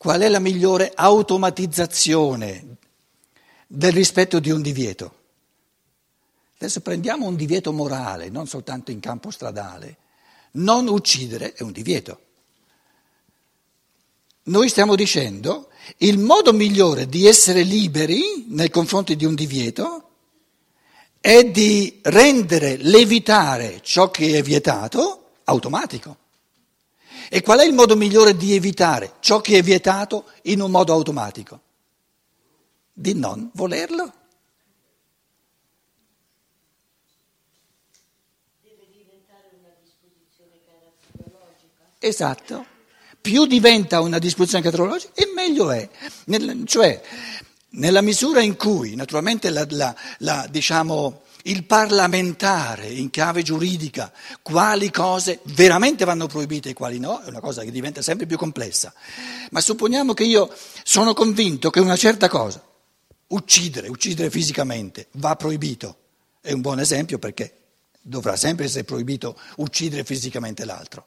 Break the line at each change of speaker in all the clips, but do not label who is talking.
qual è la migliore automatizzazione del rispetto di un divieto? Adesso prendiamo un divieto morale, non soltanto in campo stradale. Non uccidere è un divieto. Noi stiamo dicendo il modo migliore di essere liberi nei confronti di un divieto è di rendere l'evitare ciò che è vietato automatico. E qual è il modo migliore di evitare ciò che è vietato in un modo automatico? Di non volerlo. Esatto. Più diventa una disposizione caratterologica e meglio è. Nel, cioè, nella misura in cui, naturalmente, la, la, la, diciamo, il parlamentare in chiave giuridica quali cose veramente vanno proibite e quali no, è una cosa che diventa sempre più complessa. Ma supponiamo che io sono convinto che una certa cosa, uccidere, uccidere fisicamente, va proibito. È un buon esempio perché dovrà sempre essere proibito uccidere fisicamente l'altro.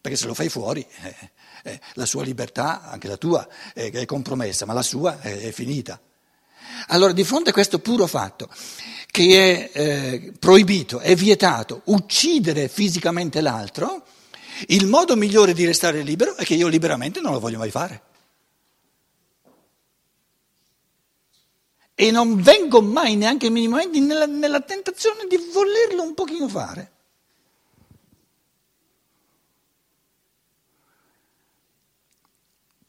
Perché se lo fai fuori, eh, eh, la sua libertà, anche la tua, eh, è compromessa, ma la sua è, è finita. Allora, di fronte a questo puro fatto, che è eh, proibito, è vietato uccidere fisicamente l'altro, il modo migliore di restare libero è che io liberamente non lo voglio mai fare. E non vengo mai neanche minimamente nella, nella tentazione di volerlo un pochino fare.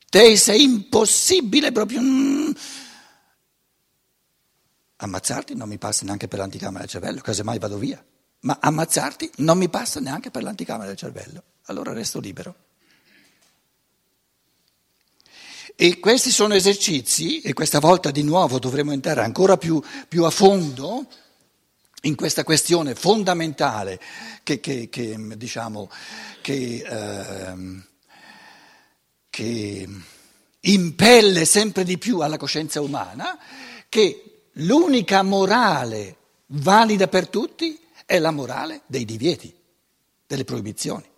Te sei impossibile proprio. Mm, Ammazzarti non mi passa neanche per l'anticamera del cervello, casomai vado via, ma ammazzarti non mi passa neanche per l'anticamera del cervello, allora resto libero. E questi sono esercizi, e questa volta di nuovo dovremo entrare ancora più, più a fondo in questa questione fondamentale che, che, che, diciamo, che, eh, che impelle sempre di più alla coscienza umana, che l'unica morale valida per tutti è la morale dei divieti, delle proibizioni.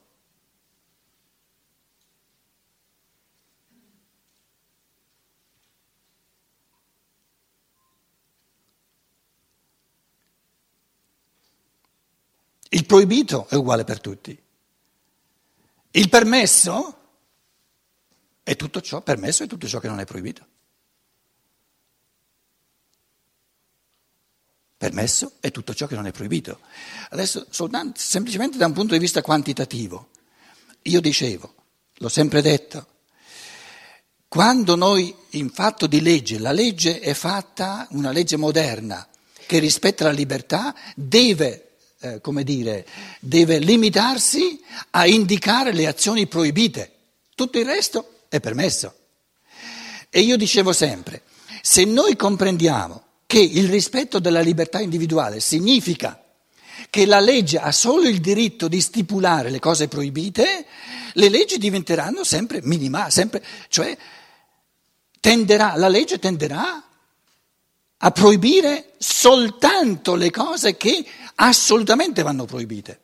Il proibito è uguale per tutti. Il permesso è tutto ciò, permesso è tutto ciò che non è proibito. Permesso è tutto ciò che non è proibito. Adesso, soltanto, semplicemente da un punto di vista quantitativo, io dicevo, l'ho sempre detto, quando noi in fatto di legge, la legge è fatta, una legge moderna che rispetta la libertà, deve, eh, come dire, deve limitarsi a indicare le azioni proibite. Tutto il resto è permesso. E io dicevo sempre, se noi comprendiamo che il rispetto della libertà individuale significa che la legge ha solo il diritto di stipulare le cose proibite, le leggi diventeranno sempre minimali, sempre, cioè tenderà, la legge tenderà a proibire soltanto le cose che assolutamente vanno proibite.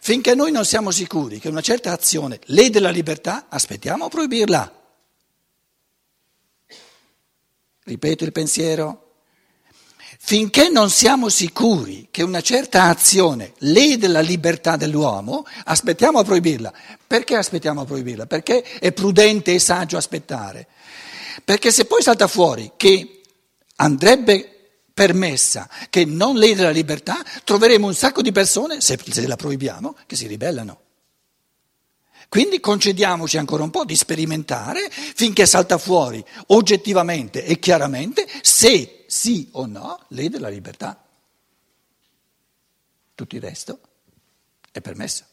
Finché noi non siamo sicuri che una certa azione lede la libertà, aspettiamo a proibirla. Ripeto il pensiero. Finché non siamo sicuri che una certa azione lede la libertà dell'uomo, aspettiamo a proibirla. Perché aspettiamo a proibirla? Perché è prudente e saggio aspettare. Perché se poi salta fuori che andrebbe permessa, che non lede la libertà, troveremo un sacco di persone, se, la proibiamo, che si ribellano. Quindi concediamoci ancora un po' di sperimentare finché salta fuori oggettivamente e chiaramente se sì o no, lede la libertà. Tutto il resto è permesso.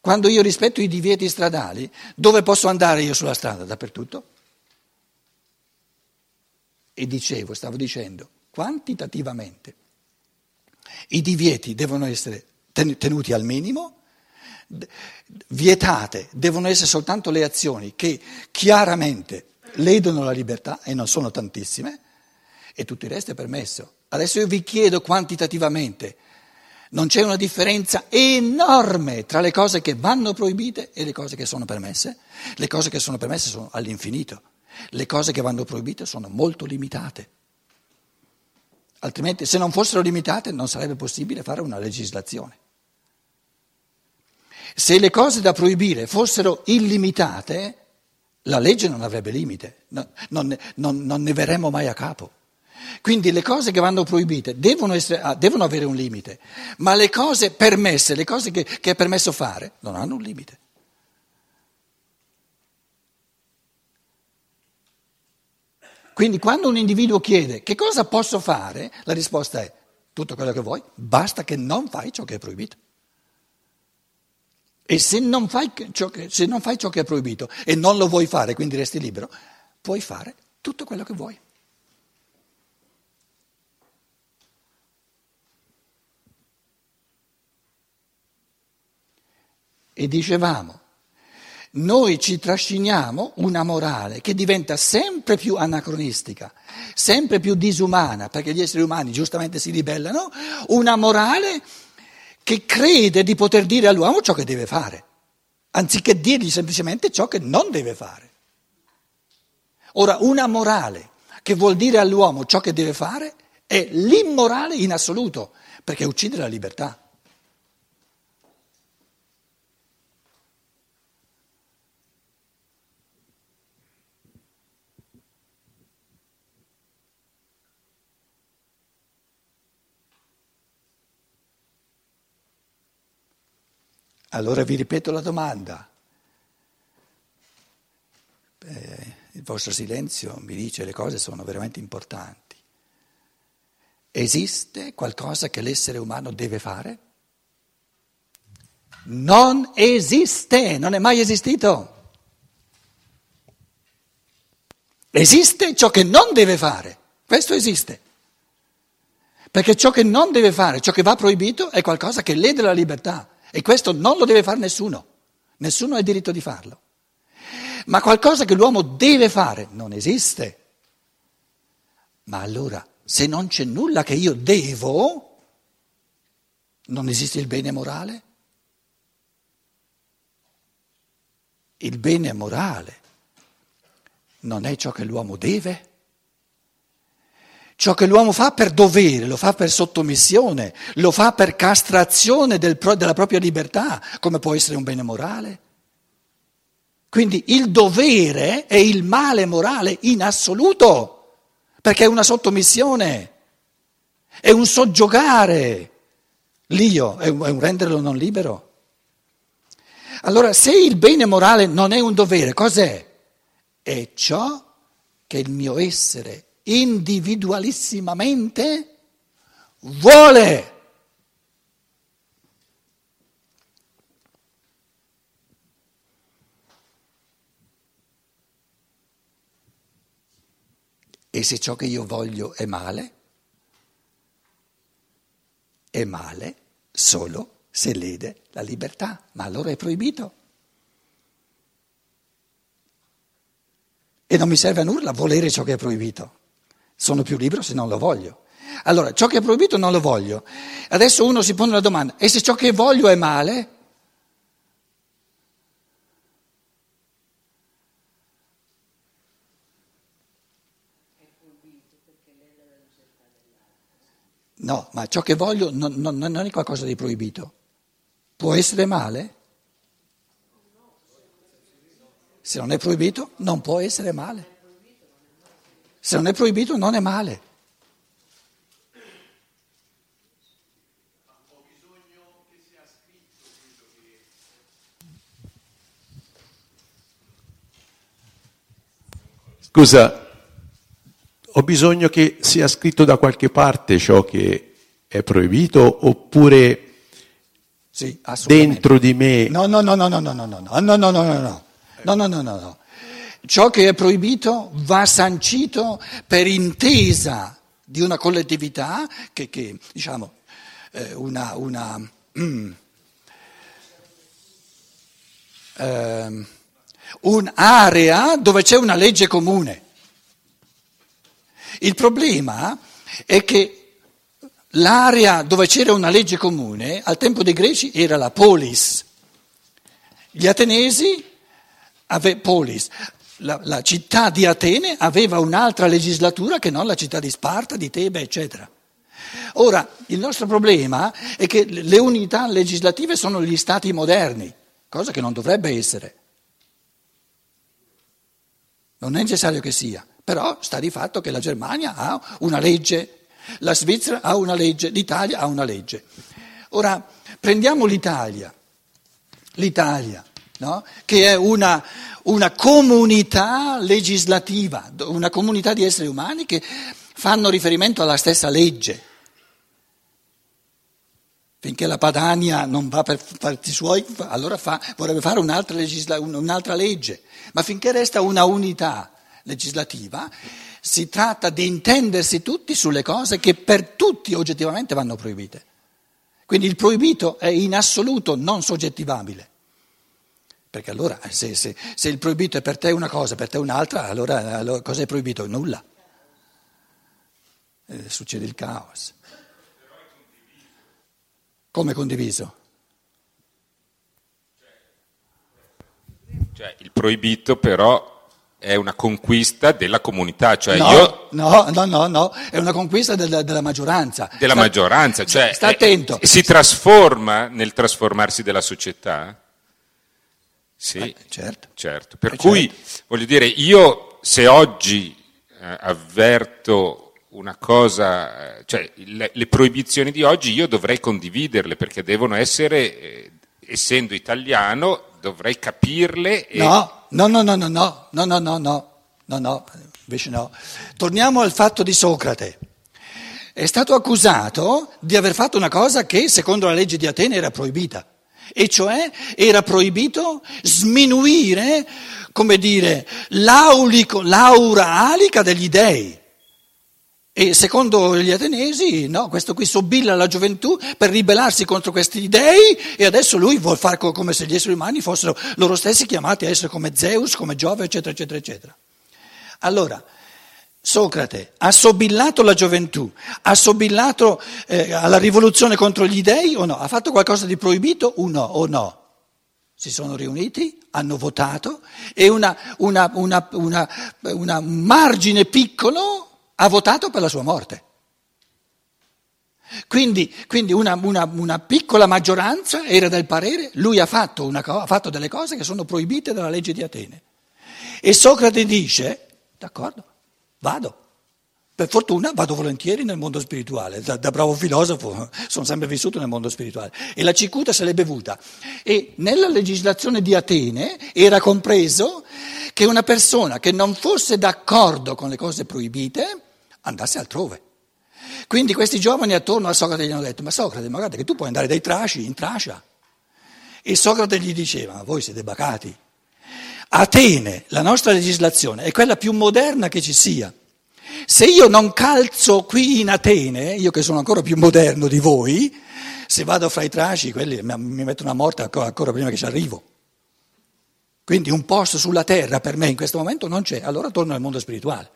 Quando io rispetto i divieti stradali, dove posso andare io sulla strada? Dappertutto. E dicevo, stavo dicendo, quantitativamente i divieti devono essere tenuti al minimo, vietate devono essere soltanto le azioni che chiaramente ledono la libertà, e non sono tantissime, e tutto il resto è permesso. Adesso io vi chiedo quantitativamente, Non c'è una differenza enorme tra le cose che vanno proibite e le cose che sono permesse. Le cose che sono permesse sono all'infinito, le cose che vanno proibite sono molto limitate. Altrimenti, se non fossero limitate, non sarebbe possibile fare una legislazione. Se le cose da proibire fossero illimitate, la legge non avrebbe limite, non, non, non, non ne verremo mai a capo. Quindi le cose che vanno proibite devono, essere, ah, devono, avere un limite, ma le cose permesse, le cose che, che è permesso fare, non hanno un limite. Quindi quando un individuo chiede che cosa posso fare, la risposta è tutto quello che vuoi, basta che non fai ciò che è proibito. E se non fai ciò che, non fai ciò che è proibito e non lo vuoi fare, quindi resti libero, puoi fare tutto quello che vuoi. E dicevamo, noi ci trasciniamo una morale che diventa sempre più anacronistica, sempre più disumana, perché gli esseri umani giustamente si ribellano, una morale che crede di poter dire all'uomo ciò che deve fare, anziché dirgli semplicemente ciò che non deve fare. Ora, una morale che vuol dire all'uomo ciò che deve fare è l'immorale in assoluto, perché uccide la libertà. Allora vi ripeto la domanda. Eh, il vostro silenzio mi dice le cose sono veramente importanti. Esiste qualcosa che l'essere umano deve fare? Non esiste, non è mai esistito. Esiste ciò che non deve fare, questo esiste. Perché ciò che non deve fare, ciò che va proibito, è qualcosa che lede la libertà. E questo non lo deve fare nessuno, nessuno ha diritto di farlo. Ma qualcosa che l'uomo deve fare non esiste. Ma allora, se non c'è nulla che io devo, non esiste il bene morale? Il bene morale non è ciò che l'uomo deve? Ciò che l'uomo fa per dovere, lo fa per sottomissione, lo fa per castrazione del, della propria libertà, come può essere un bene morale. Quindi il dovere è il male morale in assoluto, perché è una sottomissione, è un soggiogare l'io, è un, è un renderlo non libero. Allora, se il bene morale non è un dovere, cos'è? È ciò che il mio essere individualissimamente vuole. E se ciò che io voglio è male, è male solo se lede la libertà, ma allora è proibito. E non mi serve a nulla volere ciò che è proibito. Sono più libero se non lo voglio. Allora, ciò che è proibito non lo voglio. Adesso uno si pone la domanda, e se ciò che voglio è male? No, ma ciò che voglio non, non, non è qualcosa di proibito. Può essere male? Se non è proibito, non può essere male. Se non è proibito non è male.
Scusa, ho bisogno che sia scritto da qualche parte ciò che è proibito oppure
sì,
dentro di me?
No, no, no, no, no, no, no, no, no, no, no, no, no, no, no, no, no. Ciò che è proibito va sancito per intesa di una collettività che, che diciamo, eh, una, una mm, eh, un'area dove c'è una legge comune. Il problema è che l'area dove c'era una legge comune al tempo dei greci era la polis. Gli atenesi, ave, polis, la, la città di Atene aveva un'altra legislatura che non la città di Sparta, di Tebe, eccetera. Ora, il nostro problema è che le unità legislative sono gli stati moderni, cosa che non dovrebbe essere. Non è necessario che sia, però sta di fatto che la Germania ha una legge, la Svizzera ha una legge, l'Italia ha una legge. Ora, prendiamo l'Italia, l'Italia, no? che è una, una comunità legislativa, una comunità di esseri umani che fanno riferimento alla stessa legge. Finché la Padania non va per fatti suoi, allora fa, vorrebbe fare un'altra, legisla, un'altra legge. Ma finché resta una unità legislativa, si tratta di intendersi tutti sulle cose che per tutti oggettivamente vanno proibite. Quindi il proibito è in assoluto non soggettivabile. Perché allora se, se, se il proibito è per te una cosa, per te un'altra, allora, allora cosa è proibito? Nulla. Eh, succede il caos. Come condiviso?
Cioè, il proibito però è una conquista della comunità, cioè
no,
io...
no, no, no, no, è una conquista della, della maggioranza.
Della
sta,
maggioranza, cioè...
Sta attento.
È, si trasforma nel trasformarsi della società? Sì,
eh, certo.
certo. Per
eh,
cui,
certo.
voglio dire, io se oggi eh, avverto una cosa, eh, cioè le, le, proibizioni di oggi io dovrei condividerle perché devono essere, eh, essendo italiano, dovrei capirle. E...
No, no, no, no, no, no, no, no, no, no, no, no, invece no. Torniamo al fatto di Socrate. È stato accusato di aver fatto una cosa che secondo la legge di Atene era proibita, e cioè era proibito sminuire, come dire, l'aulico, l'aura alica degli dei. E secondo gli atenesi, no, questo qui sobilla la gioventù per ribellarsi contro questi dei e adesso lui vuole fare come se gli esseri umani fossero loro stessi chiamati a essere come Zeus, come Giove, eccetera, eccetera, eccetera. Allora, Socrate ha sobillato la gioventù, ha sobillato eh, alla rivoluzione contro gli dei o no? Ha fatto qualcosa di proibito o no? O no? Si sono riuniti, hanno votato e una, una, una, un margine piccolo ha votato per la sua morte. Quindi, quindi una, una, una, piccola maggioranza era del parere, lui ha fatto, una, ha fatto delle cose che sono proibite dalla legge di Atene. E Socrate dice, d'accordo, vado. Per fortuna vado volentieri nel mondo spirituale, da, da, bravo filosofo sono sempre vissuto nel mondo spirituale. E la cicuta se l'è bevuta. E nella legislazione di Atene era compreso che una persona che non fosse d'accordo con le cose proibite andasse altrove. Quindi questi giovani attorno a Socrate gli hanno detto, ma Socrate, ma guarda che tu puoi andare dai traci in trascia. E Socrate gli diceva, ma voi siete bacati. Atene, la nostra legislazione, è quella più moderna che ci sia. Se io non calzo qui in Atene, io che sono ancora più moderno di voi, se vado fra i traci, quelli mi mettono a morte ancora prima che ci arrivo. Quindi un posto sulla terra per me in questo momento non c'è, allora torno al mondo spirituale.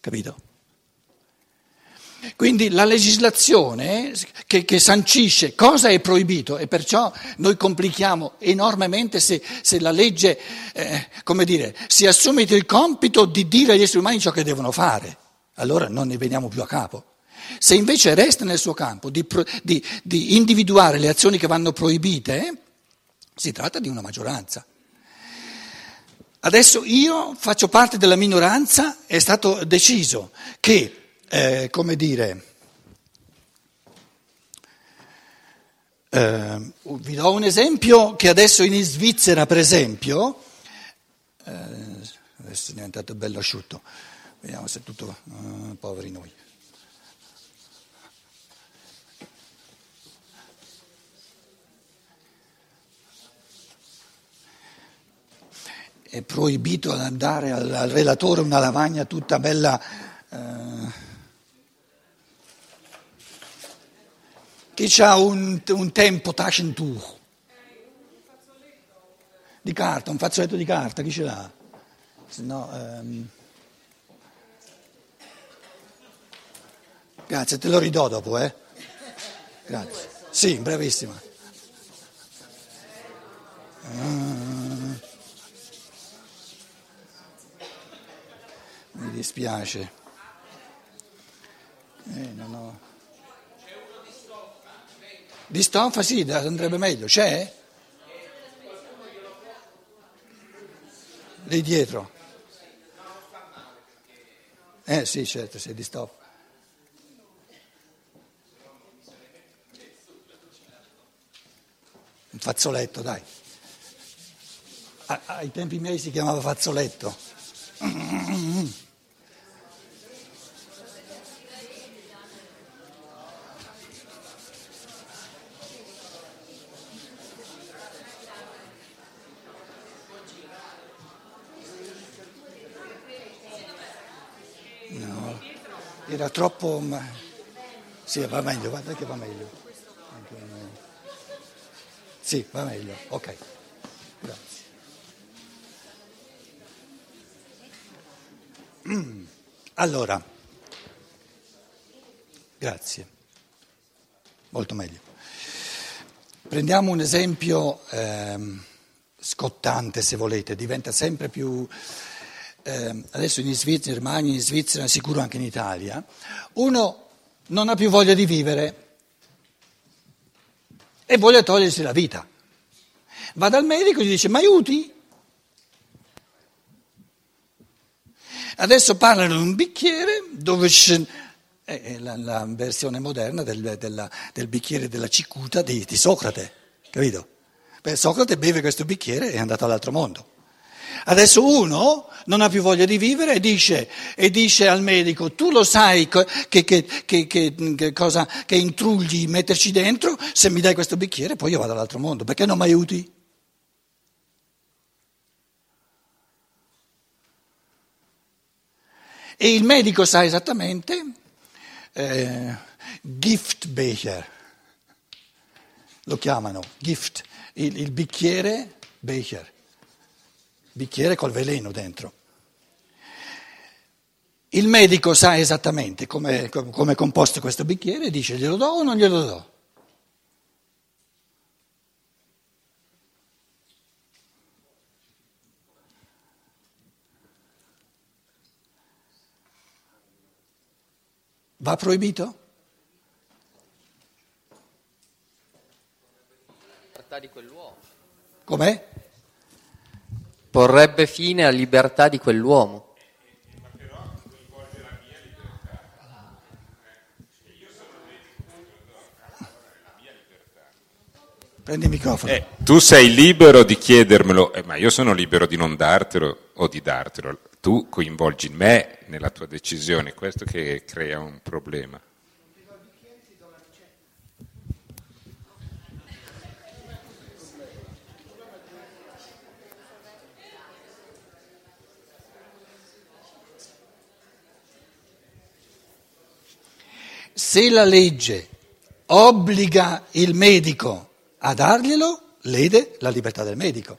Capito? Quindi la legislazione che, che, sancisce cosa è proibito e perciò noi complichiamo enormemente se, se la legge, eh, come dire, si assume il compito di dire agli esseri umani ciò che devono fare, allora non ne veniamo più a capo. Se invece resta nel suo campo di, di, di individuare le azioni che vanno proibite, si tratta di una maggioranza. Adesso io faccio parte della minoranza, è stato deciso che, eh, come dire, eh, vi do un esempio che adesso in Svizzera, per esempio, eh, adesso è diventato bello asciutto, vediamo se è tutto, eh, poveri noi. è proibito dare al, al, relatore una lavagna tutta bella eh, che ha un, un tempo Taschentuch di carta, un fazzoletto di carta, chi ce l'ha? No, ehm, Grazie, te lo ridò dopo, eh? Grazie. Sì, brevissima. Ah. Mi dispiace. Eh, non ho... Di stoffa sì, andrebbe meglio. C'è? Lì dietro. Eh sì, certo, sei di stoffa. Un fazzoletto, dai. Ai tempi miei si chiamava fazzoletto. No, era troppo... Sì, va meglio, guarda che va meglio. Sì, va meglio, ok. Grazie. Allora, grazie, molto meglio. Prendiamo un esempio ehm, scottante, se volete, diventa sempre più... ehm, adesso in Svizzera, in Germania, in Svizzera, sicuro anche in Italia, uno non ha più voglia di vivere e vuole togliersi la vita. Va dal medico e gli dice, ma aiuti? Adesso parlano di un bicchiere dove c'è è la, la versione moderna del, della- del bicchiere della cicuta di, di Socrate, capito? Beh, Socrate beve questo bicchiere e è andato all'altro mondo. Adesso uno non ha più voglia di vivere e dice, e dice al medico, tu lo sai che- che- che- che cosa, che intrugli metterci dentro, se mi dai questo bicchiere poi io vado all'altro mondo, perché non mi aiuti? E il medico sa esattamente, eh, Giftbecher, lo chiamano, gift, il, il bicchiere Becher, bicchiere col veleno dentro. Il medico sa esattamente come come è composto questo bicchiere e dice glielo do o non glielo do. Va proibito?
di quell'uomo.
Com'è?
Porrebbe fine alla libertà di quell'uomo.
Prendi il microfono.
Eh, tu sei libero di chiedermelo, eh, ma io sono libero di non dartelo o di dartelo. Tu coinvolgi me nella tua decisione, questo che crea un problema.
Se la legge obbliga il medico a darglielo, lede la libertà del medico.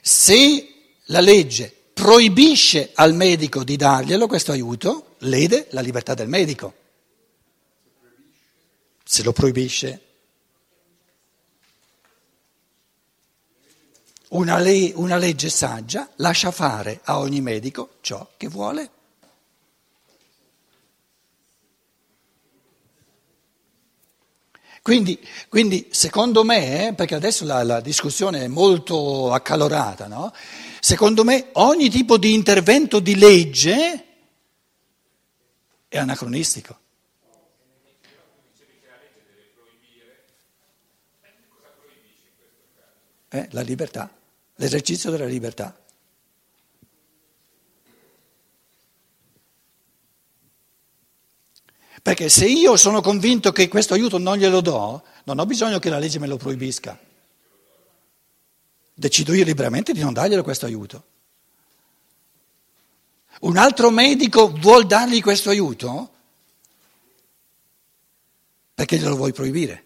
Se la legge proibisce al medico di darglielo questo aiuto, lede la libertà del medico. Se lo proibisce. Una, le- una legge saggia lascia fare a ogni medico ciò che vuole. Quindi, quindi, secondo me, perché adesso la, la discussione è molto accalorata, no? secondo me ogni tipo di intervento di legge è anacronistico. Eh, la libertà, l'esercizio della libertà. Perché se io sono convinto che questo aiuto non glielo do, non ho bisogno che la legge me lo proibisca. Decido io liberamente di non darglielo questo aiuto. Un altro medico vuol dargli questo aiuto? Perché glielo vuoi proibire?